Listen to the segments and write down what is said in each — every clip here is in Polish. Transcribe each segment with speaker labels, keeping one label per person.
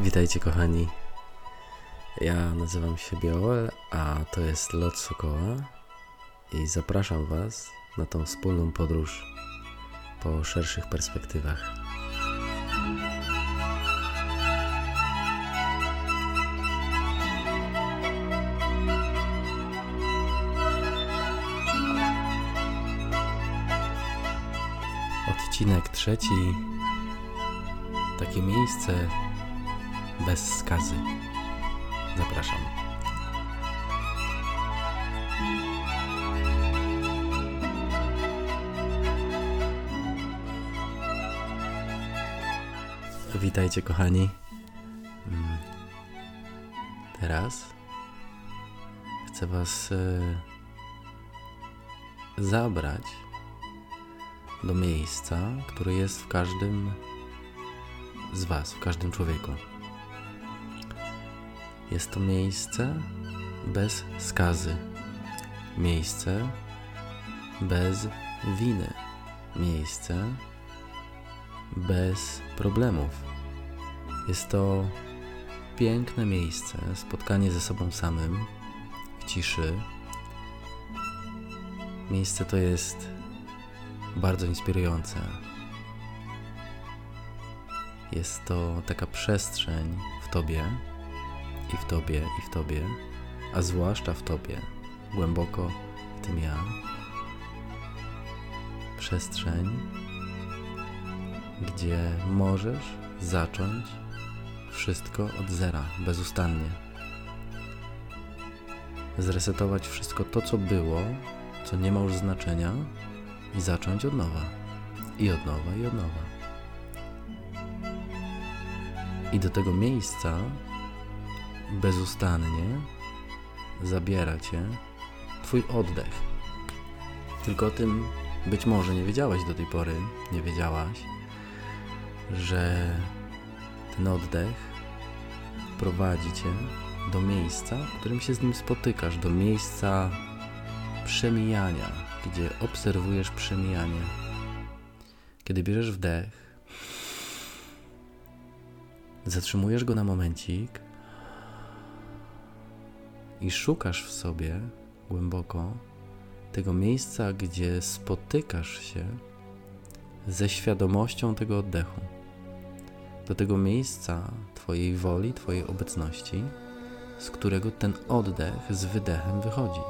Speaker 1: Witajcie kochani. Ja nazywam się Bioel, a to jest Lot Sokoła i zapraszam Was na tą wspólną podróż po szerszych perspektywach. Odcinek trzeci. Takie miejsce bez skazy. Zapraszam. Witajcie, kochani. Mm. Teraz chcę Was e, zabrać do miejsca, które jest w każdym z Was, w każdym człowieku. Jest to miejsce bez skazy, miejsce bez winy, miejsce bez problemów. Jest to piękne miejsce, spotkanie ze sobą samym w ciszy. Miejsce to jest bardzo inspirujące. Jest to taka przestrzeń w Tobie, i w Tobie, i w Tobie, a zwłaszcza w Tobie, głęboko w tym ja. Przestrzeń, gdzie możesz zacząć wszystko od zera, bezustannie. Zresetować wszystko to, co było, co nie ma już znaczenia, i zacząć od nowa, i od nowa, i od nowa. I do tego miejsca bezustannie zabiera cię Twój oddech. Tylko o tym być może nie wiedziałeś do tej pory, nie wiedziałaś, że ten oddech prowadzi cię do miejsca, w którym się z nim spotykasz, do miejsca przemijania, gdzie obserwujesz przemijanie. Kiedy bierzesz wdech, zatrzymujesz go na momencik i szukasz w sobie głęboko tego miejsca, gdzie spotykasz się ze świadomością tego oddechu. Do tego miejsca Twojej woli, Twojej obecności, z którego ten oddech z wydechem wychodzi.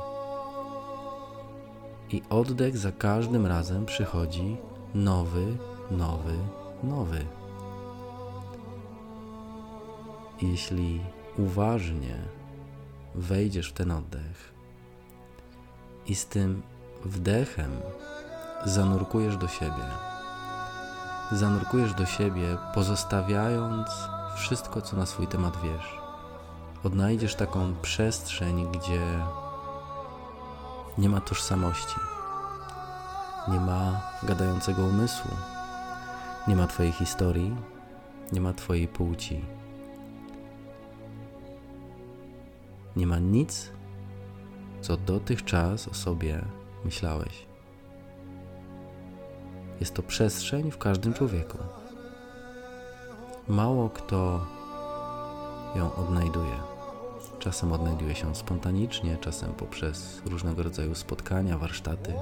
Speaker 1: I oddech za każdym razem przychodzi nowy, nowy, nowy. Jeśli uważnie wejdziesz w ten oddech i z tym wdechem zanurkujesz do siebie. Zanurkujesz do siebie, pozostawiając wszystko, co na swój temat wiesz. Odnajdziesz taką przestrzeń, gdzie nie ma tożsamości, nie ma gadającego umysłu, nie ma Twojej historii, nie ma Twojej płci Nie ma nic, co dotychczas o sobie myślałeś. Jest to przestrzeń w każdym człowieku. Mało kto ją odnajduje. Czasem odnajduje się spontanicznie, czasem poprzez różnego rodzaju spotkania, warsztaty.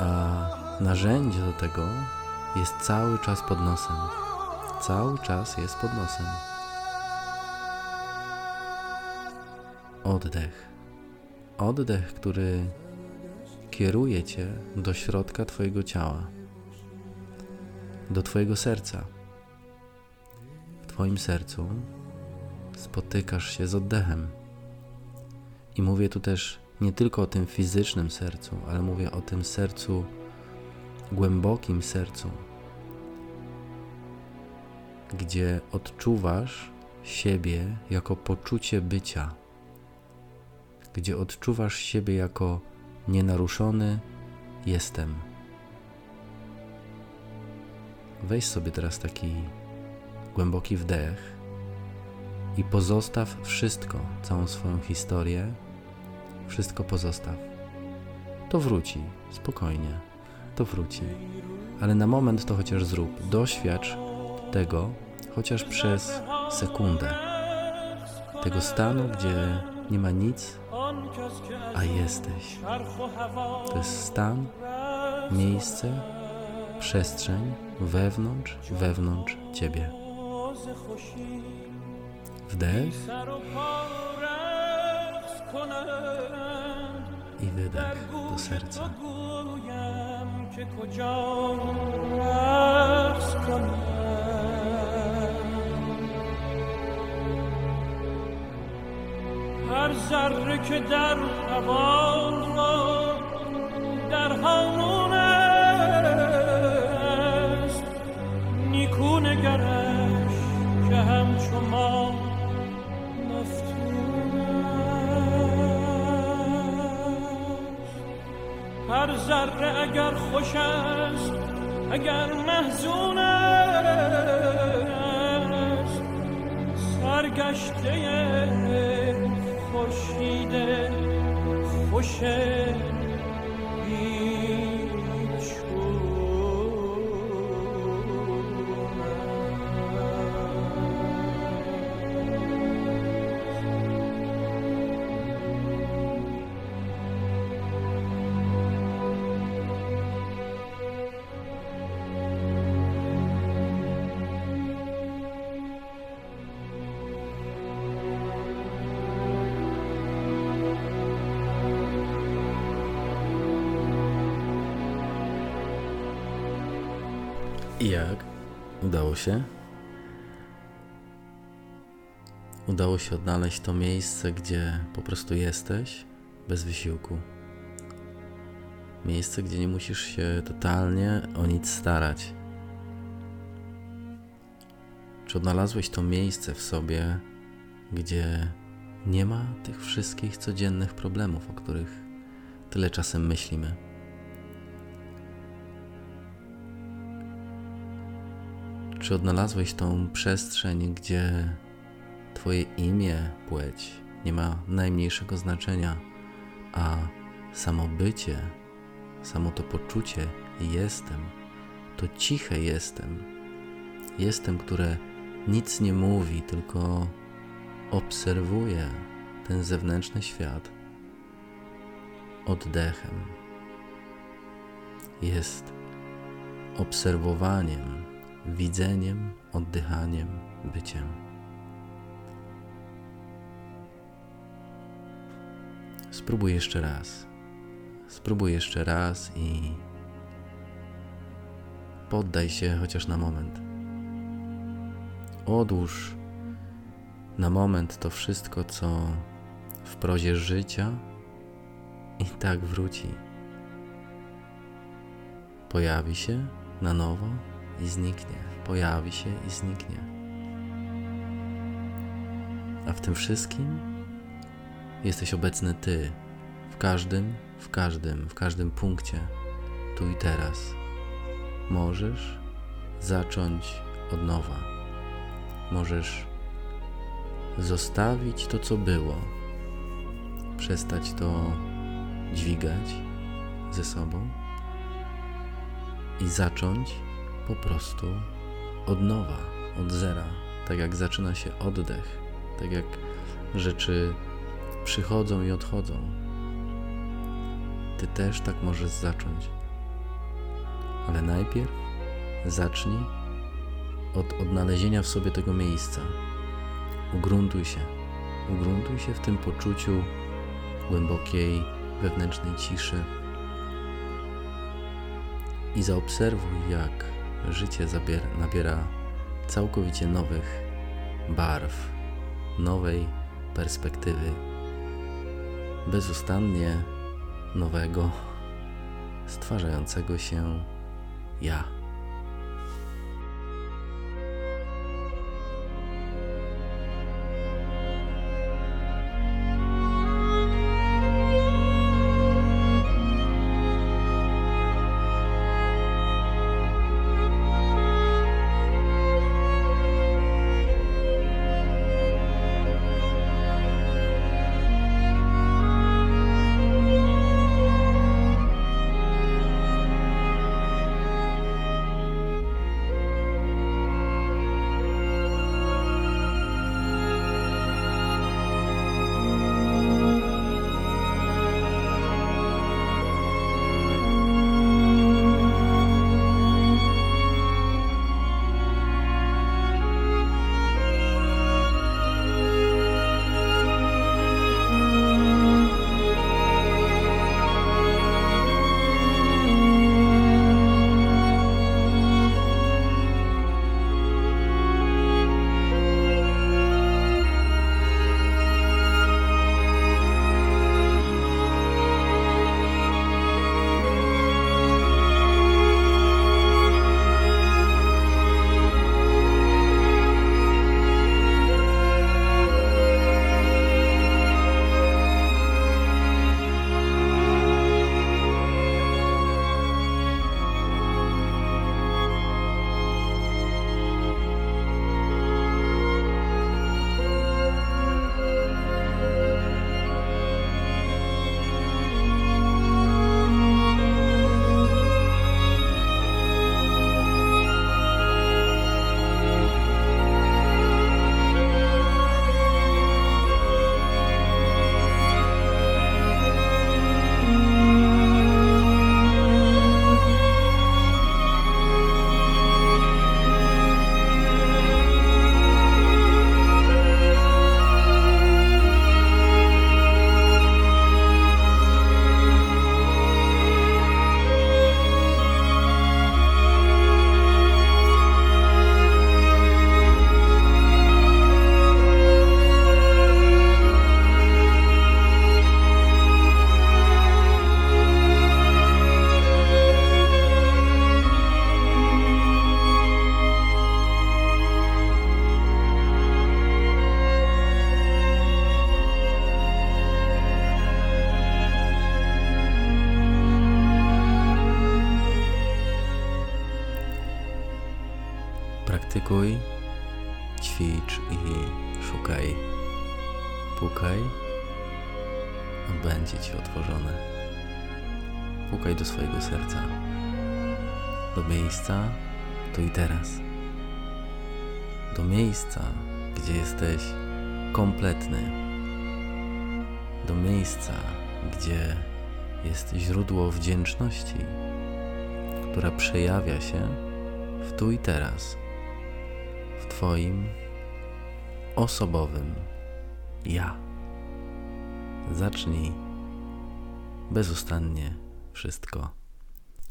Speaker 1: A narzędzie do tego jest cały czas pod nosem. Cały czas jest pod nosem. Oddech. Oddech, który kieruje Cię do środka Twojego ciała, do Twojego serca. W Twoim sercu spotykasz się z oddechem. I mówię tu też nie tylko o tym fizycznym sercu, ale mówię o tym sercu, głębokim sercu, gdzie odczuwasz siebie jako poczucie bycia gdzie odczuwasz siebie jako nienaruszony jestem. Weź sobie teraz taki głęboki wdech i pozostaw wszystko, całą swoją historię, wszystko pozostaw. To wróci, spokojnie, to wróci. Ale na moment to chociaż zrób. Doświadcz tego, chociaż przez sekundę. Tego stanu, gdzie nie ma nic, a jesteś. To jest stan, miejsce, przestrzeń wewnątrz, wewnątrz Ciebie. Wdech i wydech do serca. هر ذره که در هوا در هامون است. نیکو نگرش که همچو ما هر ذره اگر خوش است اگر محزون است. سرگشته پوشیده خوشه jak? Udało się? Udało się odnaleźć to miejsce, gdzie po prostu jesteś bez wysiłku. Miejsce, gdzie nie musisz się totalnie o nic starać. Czy odnalazłeś to miejsce w sobie, gdzie nie ma tych wszystkich codziennych problemów, o których tyle czasem myślimy? Czy odnalazłeś tą przestrzeń, gdzie Twoje imię, płeć nie ma najmniejszego znaczenia, a samo bycie, samo to poczucie jestem, to ciche jestem, jestem, które nic nie mówi, tylko obserwuje ten zewnętrzny świat oddechem. Jest obserwowaniem widzeniem, oddychaniem, byciem. Spróbuj jeszcze raz. Spróbuj jeszcze raz i poddaj się chociaż na moment. Odłóż na moment to wszystko, co w prozie życia i tak wróci. Pojawi się na nowo i zniknie, pojawi się i zniknie. A w tym wszystkim jesteś obecny Ty, w każdym, w każdym, w każdym punkcie, tu i teraz. Możesz zacząć od nowa. Możesz zostawić to, co było, przestać to dźwigać ze sobą i zacząć po prostu od nowa, od zera, tak jak zaczyna się oddech, tak jak rzeczy przychodzą i odchodzą. Ty też tak możesz zacząć. Ale najpierw zacznij od odnalezienia w sobie tego miejsca. Ugruntuj się. Ugruntuj się w tym poczuciu głębokiej wewnętrznej ciszy i zaobserwuj, jak życie nabiera całkowicie nowych barw, nowej perspektywy, bezustannie nowego, stwarzającego się ja. Praktykuj, ćwicz i szukaj. Pukaj, a będzie ci otworzone. Pukaj do swojego serca, do miejsca tu i teraz, do miejsca, gdzie jesteś kompletny, do miejsca, gdzie jest źródło wdzięczności, która przejawia się w tu i teraz, Twoim osobowym ja. Zacznij bezustannie wszystko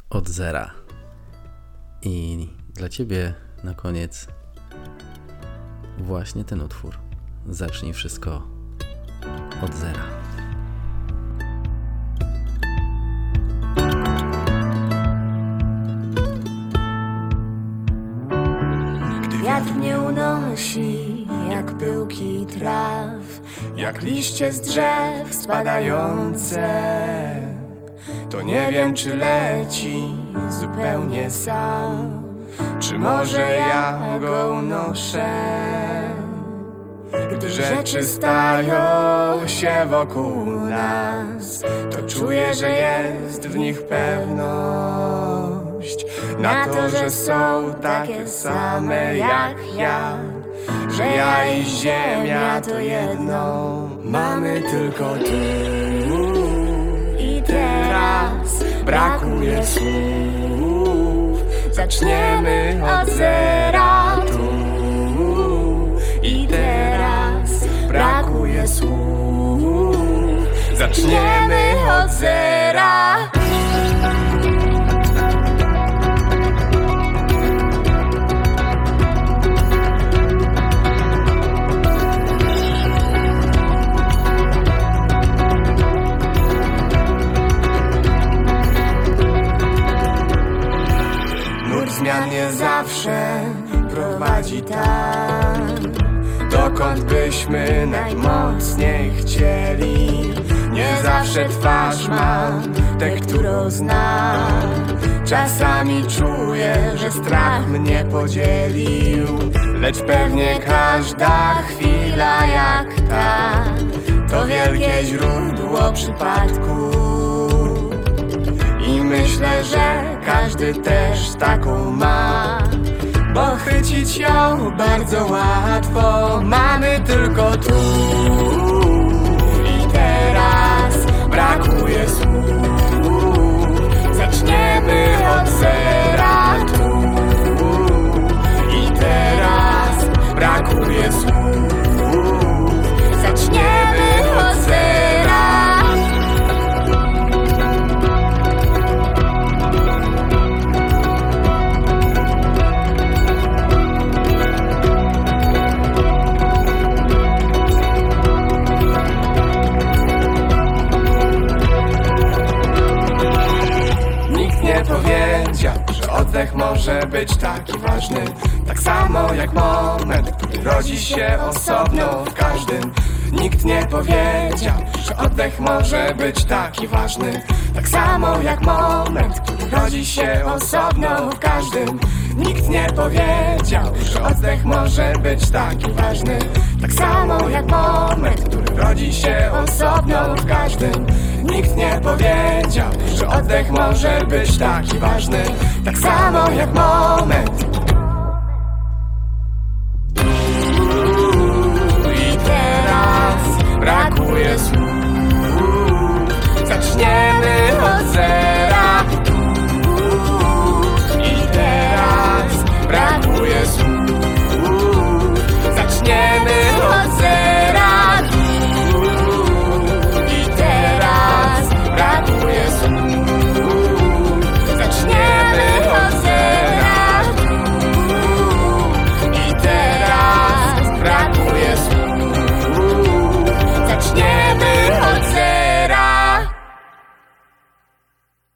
Speaker 1: od zera. I dla Ciebie na koniec właśnie ten utwór. Zacznij wszystko od zera.
Speaker 2: Wiatr mnie unosi jak pyłki traw, jak liście z drzew spadające. To nie wiem, czy leci zupełnie sam, czy może ja go unoszę. Gdy rzeczy stają się wokół nas, to czuję, że jest w nich pewność. Na to, że są takie same jak ja, że ja i ziemia to jedno. Mamy tylko tu i teraz, brakuje słów. Zaczniemy od zera tu i teraz, brakuje słów. Zaczniemy od zera. Najmocniej chcieli. Nie zawsze twarz mam, tę, którą znam. Czasami czuję, że strach mnie podzielił, lecz pewnie każda chwila jak ta to wielkie źródło przypadku. I myślę, że każdy też taką ma Bo chwycić ją bardzo łatwo. Mamy tylko tu i teraz. Brakuje słów. Zaczniemy od zera tu i teraz. Brakuje słów się osobno w każdym. Nikt nie powiedział, że oddech może być taki ważny. Tak samo jak moment, który rodzi się osobno w każdym. Nikt nie powiedział, że oddech może być taki ważny. Tak samo jak moment, który rodzi się osobno w każdym. Nikt nie powiedział, że oddech może być taki ważny. Tak samo jak moment, this